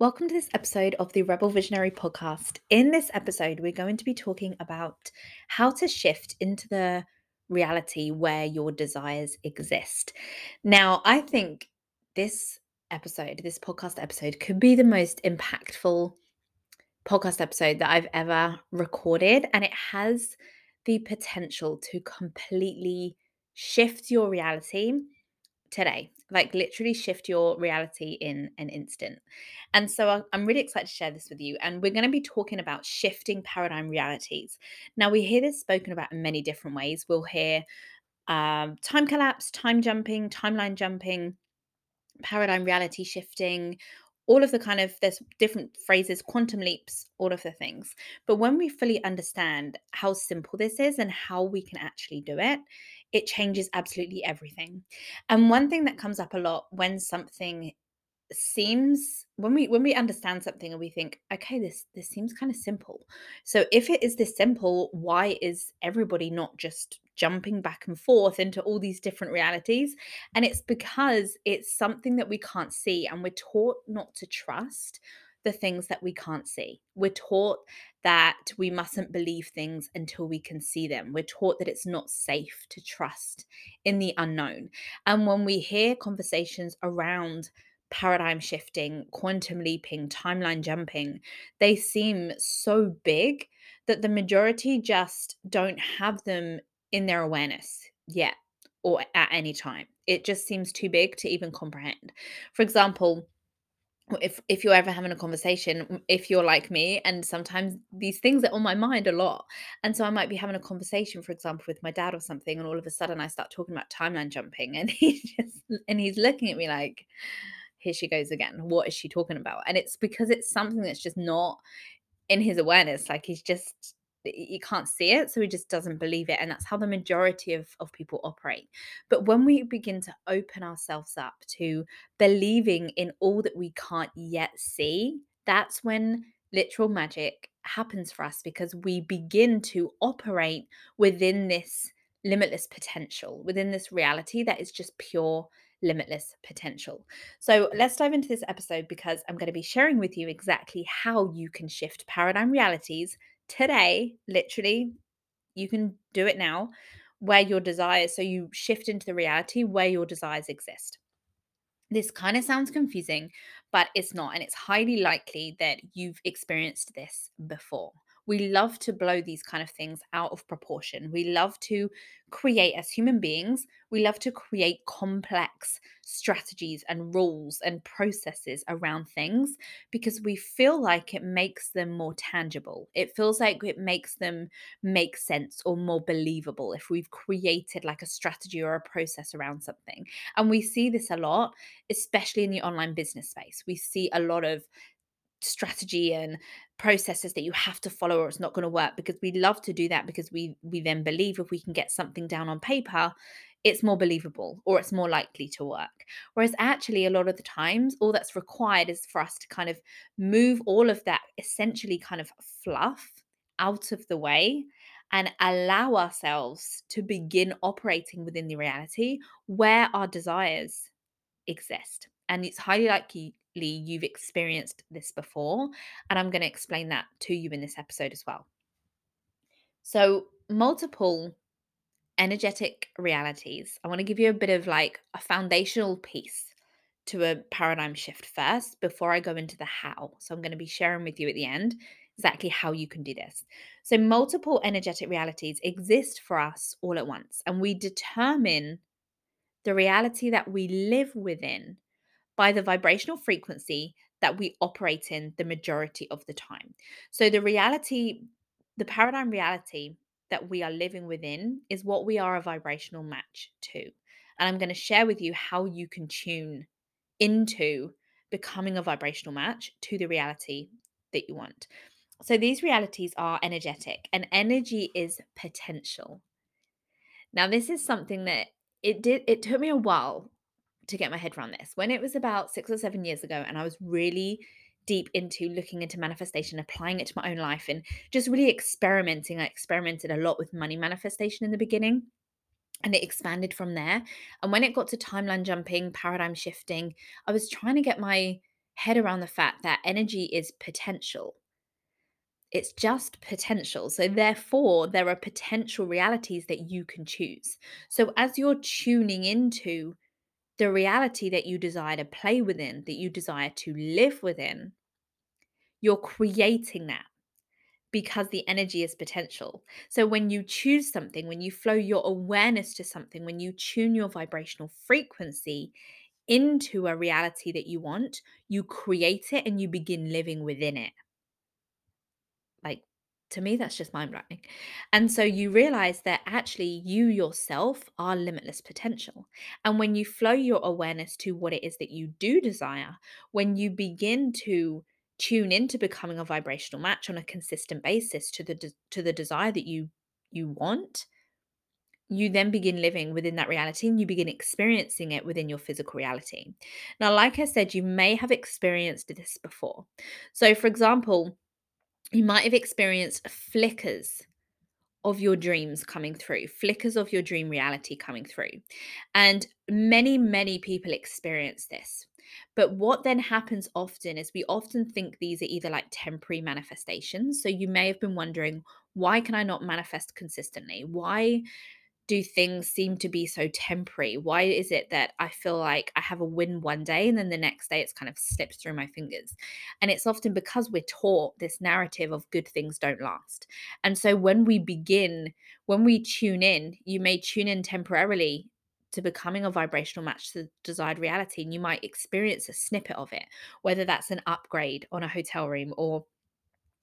Welcome to this episode of the Rebel Visionary podcast. In this episode, we're going to be talking about how to shift into the reality where your desires exist. Now, I think this episode, this podcast episode, could be the most impactful podcast episode that I've ever recorded, and it has the potential to completely shift your reality today like literally shift your reality in an instant. And so I- i'm really excited to share this with you and we're going to be talking about shifting paradigm realities. Now we hear this spoken about in many different ways. We'll hear um, time collapse time jumping timeline jumping paradigm reality shifting all of the kind of there's different phrases quantum leaps all of the things. But when we fully understand how simple this is and how we can actually do it it changes absolutely everything. And one thing that comes up a lot when something seems when we when we understand something and we think okay this this seems kind of simple. So if it is this simple why is everybody not just jumping back and forth into all these different realities? And it's because it's something that we can't see and we're taught not to trust the things that we can't see we're taught that we mustn't believe things until we can see them we're taught that it's not safe to trust in the unknown and when we hear conversations around paradigm shifting, quantum leaping, timeline jumping, they seem so big that the majority just don't have them in their awareness yet or at any time. It just seems too big to even comprehend. For example, if if you're ever having a conversation if you're like me and sometimes these things are on my mind a lot and so i might be having a conversation for example with my dad or something and all of a sudden i start talking about timeline jumping and he just and he's looking at me like here she goes again. What is she talking about? And it's because it's something that's just not in his awareness. Like he's just you can't see it so he just doesn't believe it and that's how the majority of, of people operate but when we begin to open ourselves up to believing in all that we can't yet see that's when literal magic happens for us because we begin to operate within this limitless potential within this reality that is just pure limitless potential. So let's dive into this episode because I'm going to be sharing with you exactly how you can shift paradigm realities today, literally. You can do it now where your desires, so you shift into the reality where your desires exist. This kind of sounds confusing, but it's not. And it's highly likely that you've experienced this before. We love to blow these kind of things out of proportion. We love to create, as human beings, we love to create complex strategies and rules and processes around things because we feel like it makes them more tangible. It feels like it makes them make sense or more believable if we've created like a strategy or a process around something. And we see this a lot, especially in the online business space. We see a lot of strategy and processes that you have to follow or it's not going to work because we love to do that because we we then believe if we can get something down on paper it's more believable or it's more likely to work. Whereas actually a lot of the times all that's required is for us to kind of move all of that essentially kind of fluff out of the way and allow ourselves to begin operating within the reality where our desires exist and it's highly likely you've experienced this before. And I'm going to explain that to you in this episode as well. So, multiple energetic realities. I want to give you a bit of like a foundational piece to a paradigm shift first before I go into the how. So, I'm going to be sharing with you at the end exactly how you can do this. So, multiple energetic realities exist for us all at once, and we determine the reality that we live within by the vibrational frequency that we operate in the majority of the time. So, the reality, the paradigm reality that we are living within is what we are a vibrational match to. And I'm going to share with you how you can tune into becoming a vibrational match to the reality that you want. So, these realities are energetic, and energy is potential. Now, this is something that it did, it took me a while to get my head around this. When it was about six or seven years ago, and I was really deep into looking into manifestation, applying it to my own life, and just really experimenting. I experimented a lot with money manifestation in the beginning. And it expanded from there. And when it got to timeline jumping, paradigm shifting, I was trying to get my head around the fact that energy is potential. It's just potential. So, therefore, there are potential realities that you can choose. So, as you're tuning into the reality that you desire to play within, that you desire to live within, you're creating that because the energy is potential. So when you choose something, when you flow your awareness to something, when you tune your vibrational frequency into a reality that you want, you create it and you begin living within it. Like to me, that's just mind blowing. And so you realize that actually you yourself are limitless potential. And when you flow your awareness to what it is that you do desire, when you begin to tune into becoming a vibrational match on a consistent basis to the de- to the desire that you you want you then begin living within that reality and you begin experiencing it within your physical reality now like i said you may have experienced this before so for example you might have experienced flickers of your dreams coming through, flickers of your dream reality coming through. And many, many people experience this. But what then happens often is we often think these are either like temporary manifestations. So you may have been wondering, why can I not manifest consistently? Why do things seem to be so temporary? Why is it that I feel like I have a win one day and then the next day it's kind of slips through my fingers? And it's often because we're taught this narrative of good things don't last. And so when we begin, when we tune in, you may tune in temporarily to becoming a vibrational match to the desired reality and you might experience a snippet of it whether that's an upgrade on a hotel room or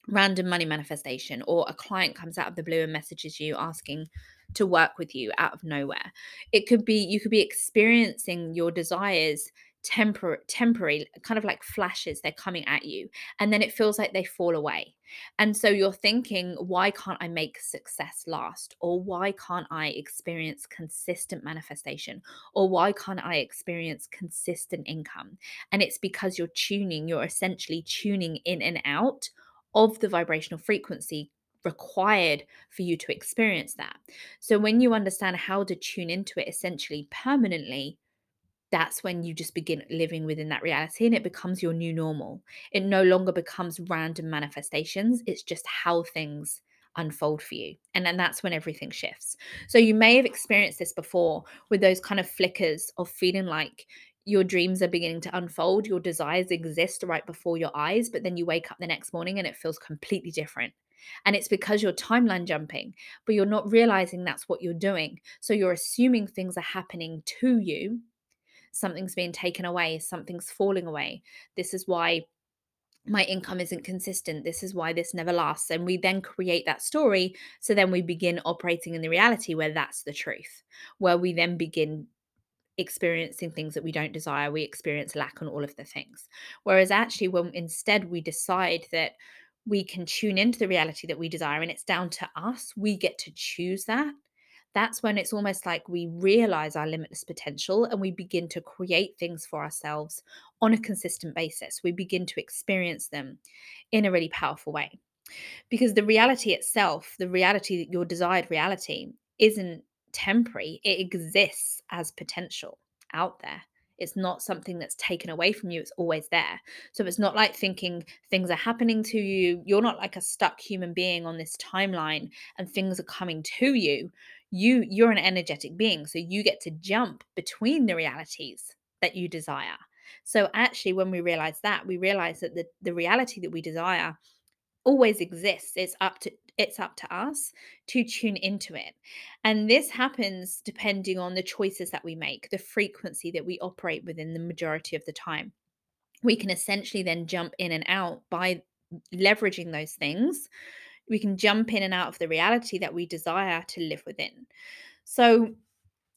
random money manifestation or a client comes out of the blue and messages you asking to work with you out of nowhere. It could be you could be experiencing your desires tempor- temporary kind of like flashes they're coming at you and then it feels like they fall away. And so you're thinking why can't i make success last? or why can't i experience consistent manifestation? or why can't i experience consistent income? And it's because you're tuning you're essentially tuning in and out of the vibrational frequency required for you to experience that. So when you understand how to tune into it essentially permanently, that's when you just begin living within that reality and it becomes your new normal. It no longer becomes random manifestations, it's just how things unfold for you. And then that's when everything shifts. So you may have experienced this before with those kind of flickers of feeling like your dreams are beginning to unfold, your desires exist right before your eyes, but then you wake up the next morning and it feels completely different. And it's because you're timeline jumping, but you're not realizing that's what you're doing. So you're assuming things are happening to you. Something's being taken away, something's falling away. This is why my income isn't consistent. This is why this never lasts. And we then create that story. So then we begin operating in the reality where that's the truth, where we then begin experiencing things that we don't desire, we experience lack on all of the things. Whereas actually, when instead we decide that we can tune into the reality that we desire and it's down to us, we get to choose that. That's when it's almost like we realize our limitless potential and we begin to create things for ourselves on a consistent basis. We begin to experience them in a really powerful way. Because the reality itself, the reality, that your desired reality, isn't temporary, it exists as potential out there. It's not something that's taken away from you, it's always there. So it's not like thinking things are happening to you. You're not like a stuck human being on this timeline and things are coming to you. You you're an energetic being, so you get to jump between the realities that you desire. So actually when we realize that, we realize that the the reality that we desire always exists. It's up to it's up to us to tune into it. And this happens depending on the choices that we make, the frequency that we operate within the majority of the time. We can essentially then jump in and out by leveraging those things. We can jump in and out of the reality that we desire to live within. So,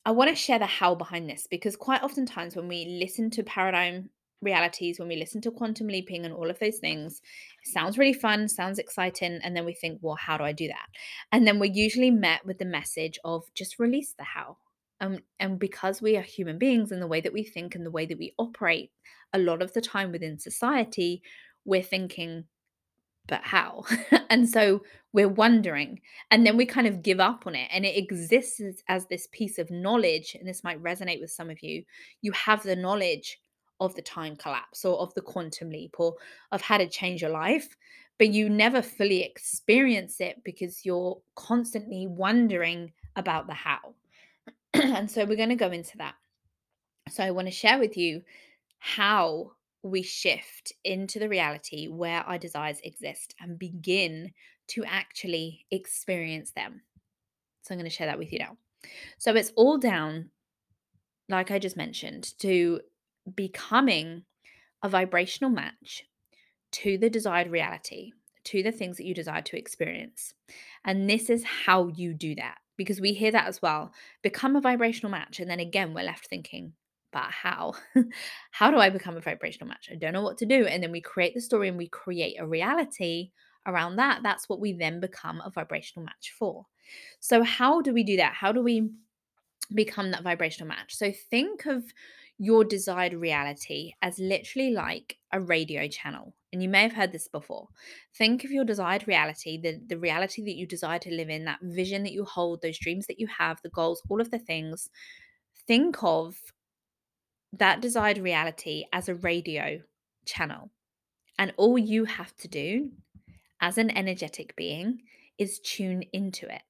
I want to share the how behind this because quite oftentimes when we listen to paradigm realities, when we listen to quantum leaping and all of those things, it sounds really fun, sounds exciting. And then we think, well, how do I do that? And then we're usually met with the message of just release the how. Um, and because we are human beings and the way that we think and the way that we operate a lot of the time within society, we're thinking, but how? and so we're wondering. And then we kind of give up on it. And it exists as, as this piece of knowledge. And this might resonate with some of you. You have the knowledge of the time collapse or of the quantum leap or of how to change your life, but you never fully experience it because you're constantly wondering about the how. and so we're going to go into that. So I want to share with you how we shift into the reality where our desires exist and begin to actually experience them. So I'm going to share that with you now. So it's all down, like I just mentioned, to becoming a vibrational match to the desired reality, to the things that you desire to experience. And this is how you do that because we hear that as well become a vibrational match. And then again, we're left thinking, but how? how do I become a vibrational match? I don't know what to do. And then we create the story and we create a reality around that. That's what we then become a vibrational match for. So, how do we do that? How do we become that vibrational match? So, think of your desired reality as literally like a radio channel. And you may have heard this before. Think of your desired reality, the, the reality that you desire to live in, that vision that you hold, those dreams that you have, the goals, all of the things. Think of that desired reality as a radio channel. And all you have to do as an energetic being is tune into it.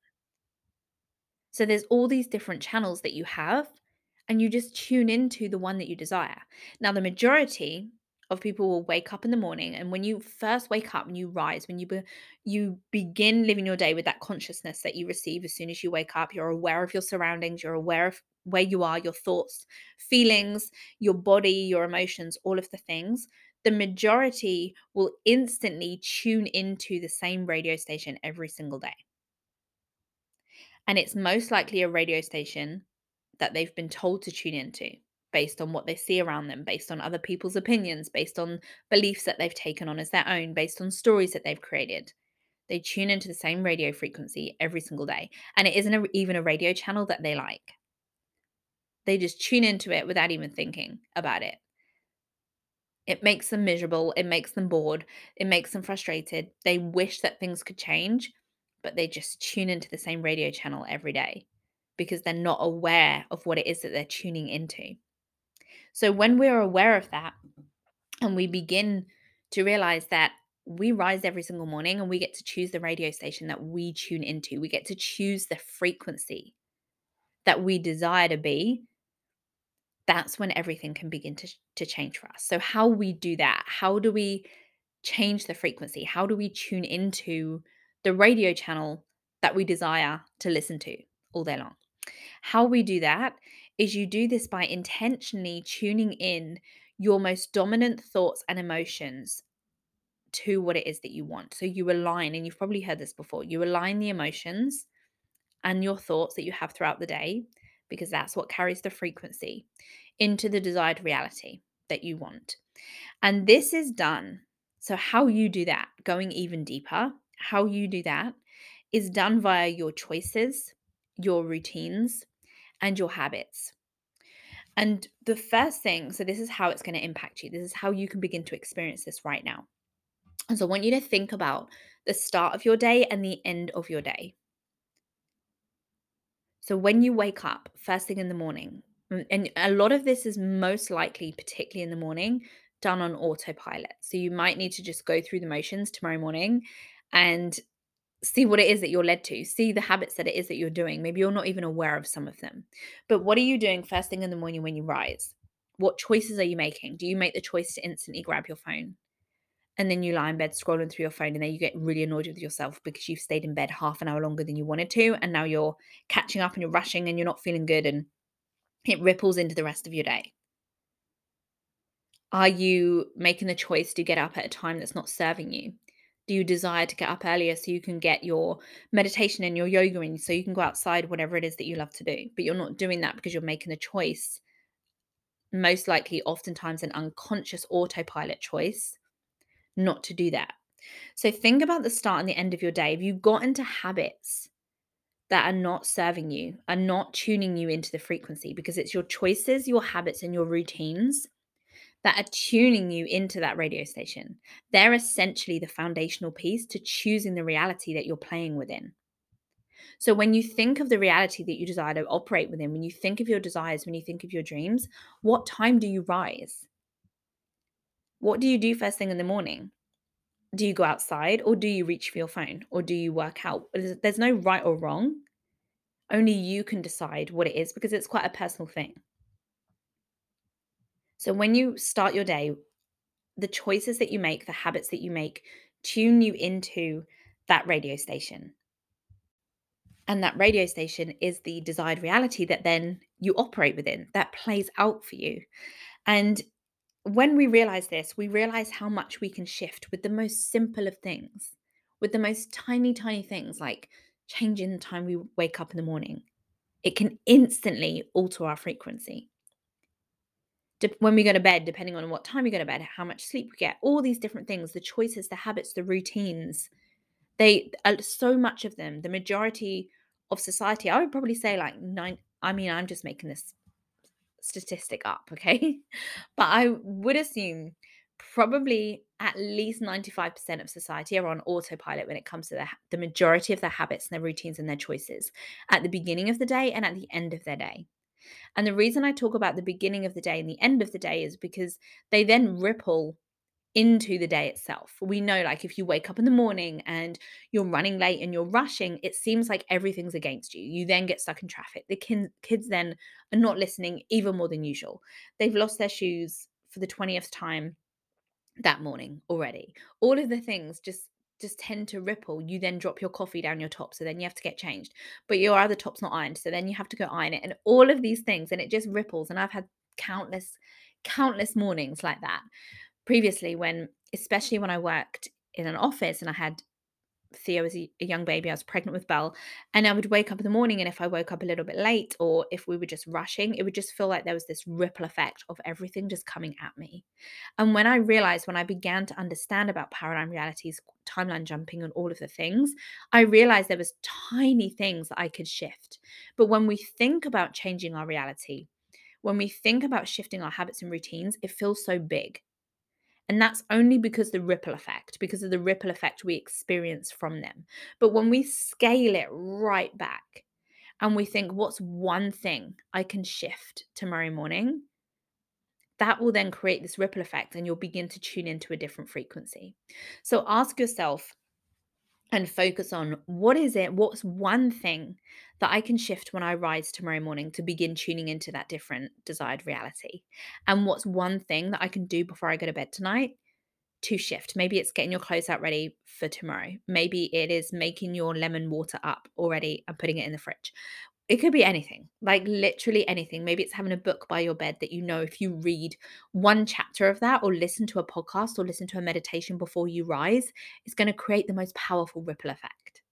So there's all these different channels that you have, and you just tune into the one that you desire. Now, the majority of people will wake up in the morning, and when you first wake up and you rise, when you be, you begin living your day with that consciousness that you receive as soon as you wake up, you're aware of your surroundings, you're aware of where you are, your thoughts, feelings, your body, your emotions, all of the things. The majority will instantly tune into the same radio station every single day. And it's most likely a radio station that they've been told to tune into based on what they see around them, based on other people's opinions, based on beliefs that they've taken on as their own, based on stories that they've created. They tune into the same radio frequency every single day. And it isn't a, even a radio channel that they like. They just tune into it without even thinking about it. It makes them miserable. It makes them bored. It makes them frustrated. They wish that things could change, but they just tune into the same radio channel every day because they're not aware of what it is that they're tuning into. So when we're aware of that and we begin to realize that we rise every single morning and we get to choose the radio station that we tune into, we get to choose the frequency that we desire to be. That's when everything can begin to, to change for us. So, how we do that? How do we change the frequency? How do we tune into the radio channel that we desire to listen to all day long. How we do that is you do this by intentionally tuning in your most dominant thoughts and emotions to what it is that you want. So you align, and you've probably heard this before, you align the emotions and your thoughts that you have throughout the day, because that's what carries the frequency into the desired reality that you want. And this is done. So, how you do that, going even deeper, how you do that is done via your choices, your routines, and your habits. And the first thing, so this is how it's going to impact you. This is how you can begin to experience this right now. And so I want you to think about the start of your day and the end of your day. So when you wake up first thing in the morning, mm, and a lot of this is most likely, particularly in the morning, done on autopilot. So you might need to just go through the motions tomorrow morning and see what it is that you're led to, see the habits that it is that you're doing. Maybe you're not even aware of some of them. But what are you doing first thing in the morning when you rise? What choices are you making? Do you make the choice to instantly grab your phone? And then you lie in bed scrolling through your phone, and then you get really annoyed with yourself because you've stayed in bed half an hour longer than you wanted to. And now you're catching up and you're rushing and you're not feeling good, and it ripples into the rest of your day. Are you making the choice to get up at a time that's not serving you? Do you desire to get up earlier so you can get your meditation and your yoga in so you can go outside whatever it is that you love to do but you're not doing that because you're making a choice most likely oftentimes an unconscious autopilot choice not to do that. So think about the start and the end of your day. If you got into habits that are not serving you are not tuning you into the frequency because it's your choices your habits and your routines that are tuning you into that radio station. They're essentially the foundational piece to choosing the reality that you're playing within. So, when you think of the reality that you desire to operate within, when you think of your desires, when you think of your dreams, what time do you rise? What do you do first thing in the morning? Do you go outside or do you reach for your phone or do you work out? There's no right or wrong. Only you can decide what it is because it's quite a personal thing. So when you start your day, the choices that you make, the habits that you make, tune you into that radio station. And that radio station is the desired reality that then you operate within, that plays out for you. And when we realize this, we realize how much we can shift with the most simple of things, with the most tiny, tiny things like changing the time we wake up in the morning. It can instantly alter our frequency when we go to bed, depending on what time we go to bed, how much sleep we get, all these different things, the choices, the habits, the routines, they uh, so much of them, the majority of society, I would probably say like nine. I mean, I'm just making this statistic up, okay? but I would assume probably at least 95% of society are on autopilot when it comes to the, the majority of their habits and their routines and their choices at the beginning of the day and at the end of their day. And the reason I talk about the beginning of the day and the end of the day is because they then ripple into the day itself. We know, like, if you wake up in the morning and you're running late and you're rushing, it seems like everything's against you. You then get stuck in traffic. The kin- kids then are not listening even more than usual. They've lost their shoes for the 20th time that morning already. All of the things just just tend to ripple. You then drop your coffee down your top, so then you have to get changed. But your other top's not ironed, so then you have to go iron it, and all of these things, and it just ripples. And I've had countless, countless mornings like that previously, when especially when I worked in an office and I had Theo was a, a, young baby. I was pregnant with Belle. And I would wake up in the morning, and if I woke up a little bit late or if we were just rushing, it would just feel like there was this ripple effect of everything just coming at me. And when I realized, when I began to understand about paradigm realities, timeline jumping, and all of the things, I realized there was tiny things that I could shift. But when we think about changing our reality, when we think about shifting our habits and routines, it feels so big. And that's only because the ripple effect, because of the ripple effect we experience from them. But when we scale it right back and we think, what's one thing I can shift tomorrow morning? That will then create this ripple effect and you'll begin to tune into a different frequency. So ask yourself, and focus on what is it, what's one thing that I can shift when I rise tomorrow morning to begin tuning into that different desired reality? And what's one thing that I can do before I go to bed tonight to shift? Maybe it's getting your clothes out ready for tomorrow. Maybe it is making your lemon water up already and putting it in the fridge. It could be anything, like literally anything. Maybe it's having a book by your bed that you know if you read one chapter of that or listen to a podcast or listen to a meditation before you rise, it's going to create the most powerful ripple effect.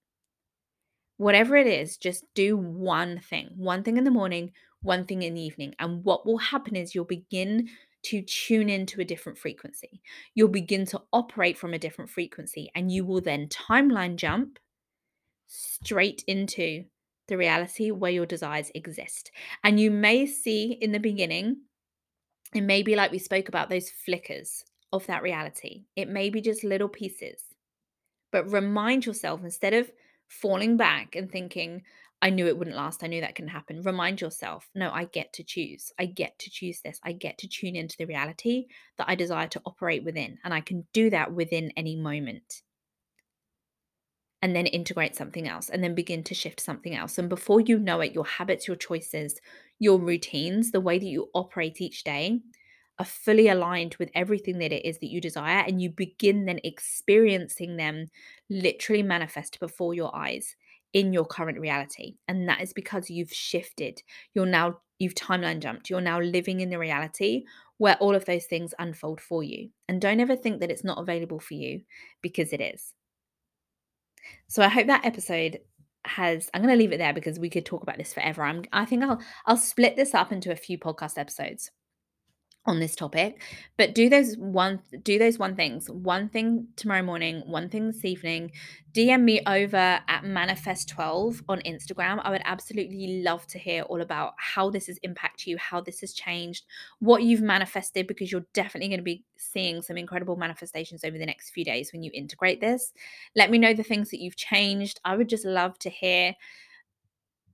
Whatever it is, just do one thing, one thing in the morning, one thing in the evening. And what will happen is you'll begin to tune into a different frequency. You'll begin to operate from a different frequency, and you will then timeline jump straight into the reality where your desires exist. And you may see in the beginning, it may be like we spoke about those flickers of that reality. It may be just little pieces. But remind yourself instead of falling back and thinking, I knew it wouldn't last. I knew that can happen. Remind yourself, no, I get to choose. I get to choose this. I get to tune into the reality that I desire to operate within. And I can do that within any moment and then integrate something else and then begin to shift something else. And before you know it, your habits, your choices, your routines, the way that you operate each day are fully aligned with everything that it is that you desire. And you begin then experiencing them literally manifest before your eyes in your current reality. And that is because you've shifted. You're now, you've timeline jumped. You're now living in the reality where all of those things unfold for you. And don't ever think that it's not available for you because it is. So I hope that episode has I'm going to leave it there because we could talk about this forever. I'm I think I'll I'll split this up into a few podcast episodes on this topic but do those one do those one things one thing tomorrow morning one thing this evening dm me over at manifest 12 on instagram. I would absolutely love to hear all about how this has impacted you how this has changed what you've manifested because you're definitely going to be seeing some incredible manifestations over the next few days when you integrate this. Let me know the things that you've changed. I would just love to hear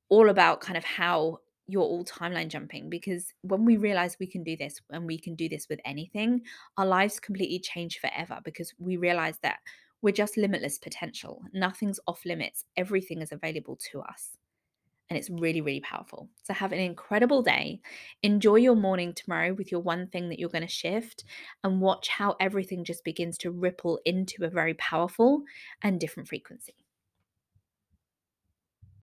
all about kind of how you're all timeline jumping because when we realize we can do this and we can do this with anything, our lives completely change forever because we realize that we're just limitless potential. Nothing's off limits, everything is available to us. And it's really, really powerful. So, have an incredible day. Enjoy your morning tomorrow with your one thing that you're going to shift and watch how everything just begins to ripple into a very powerful and different frequency.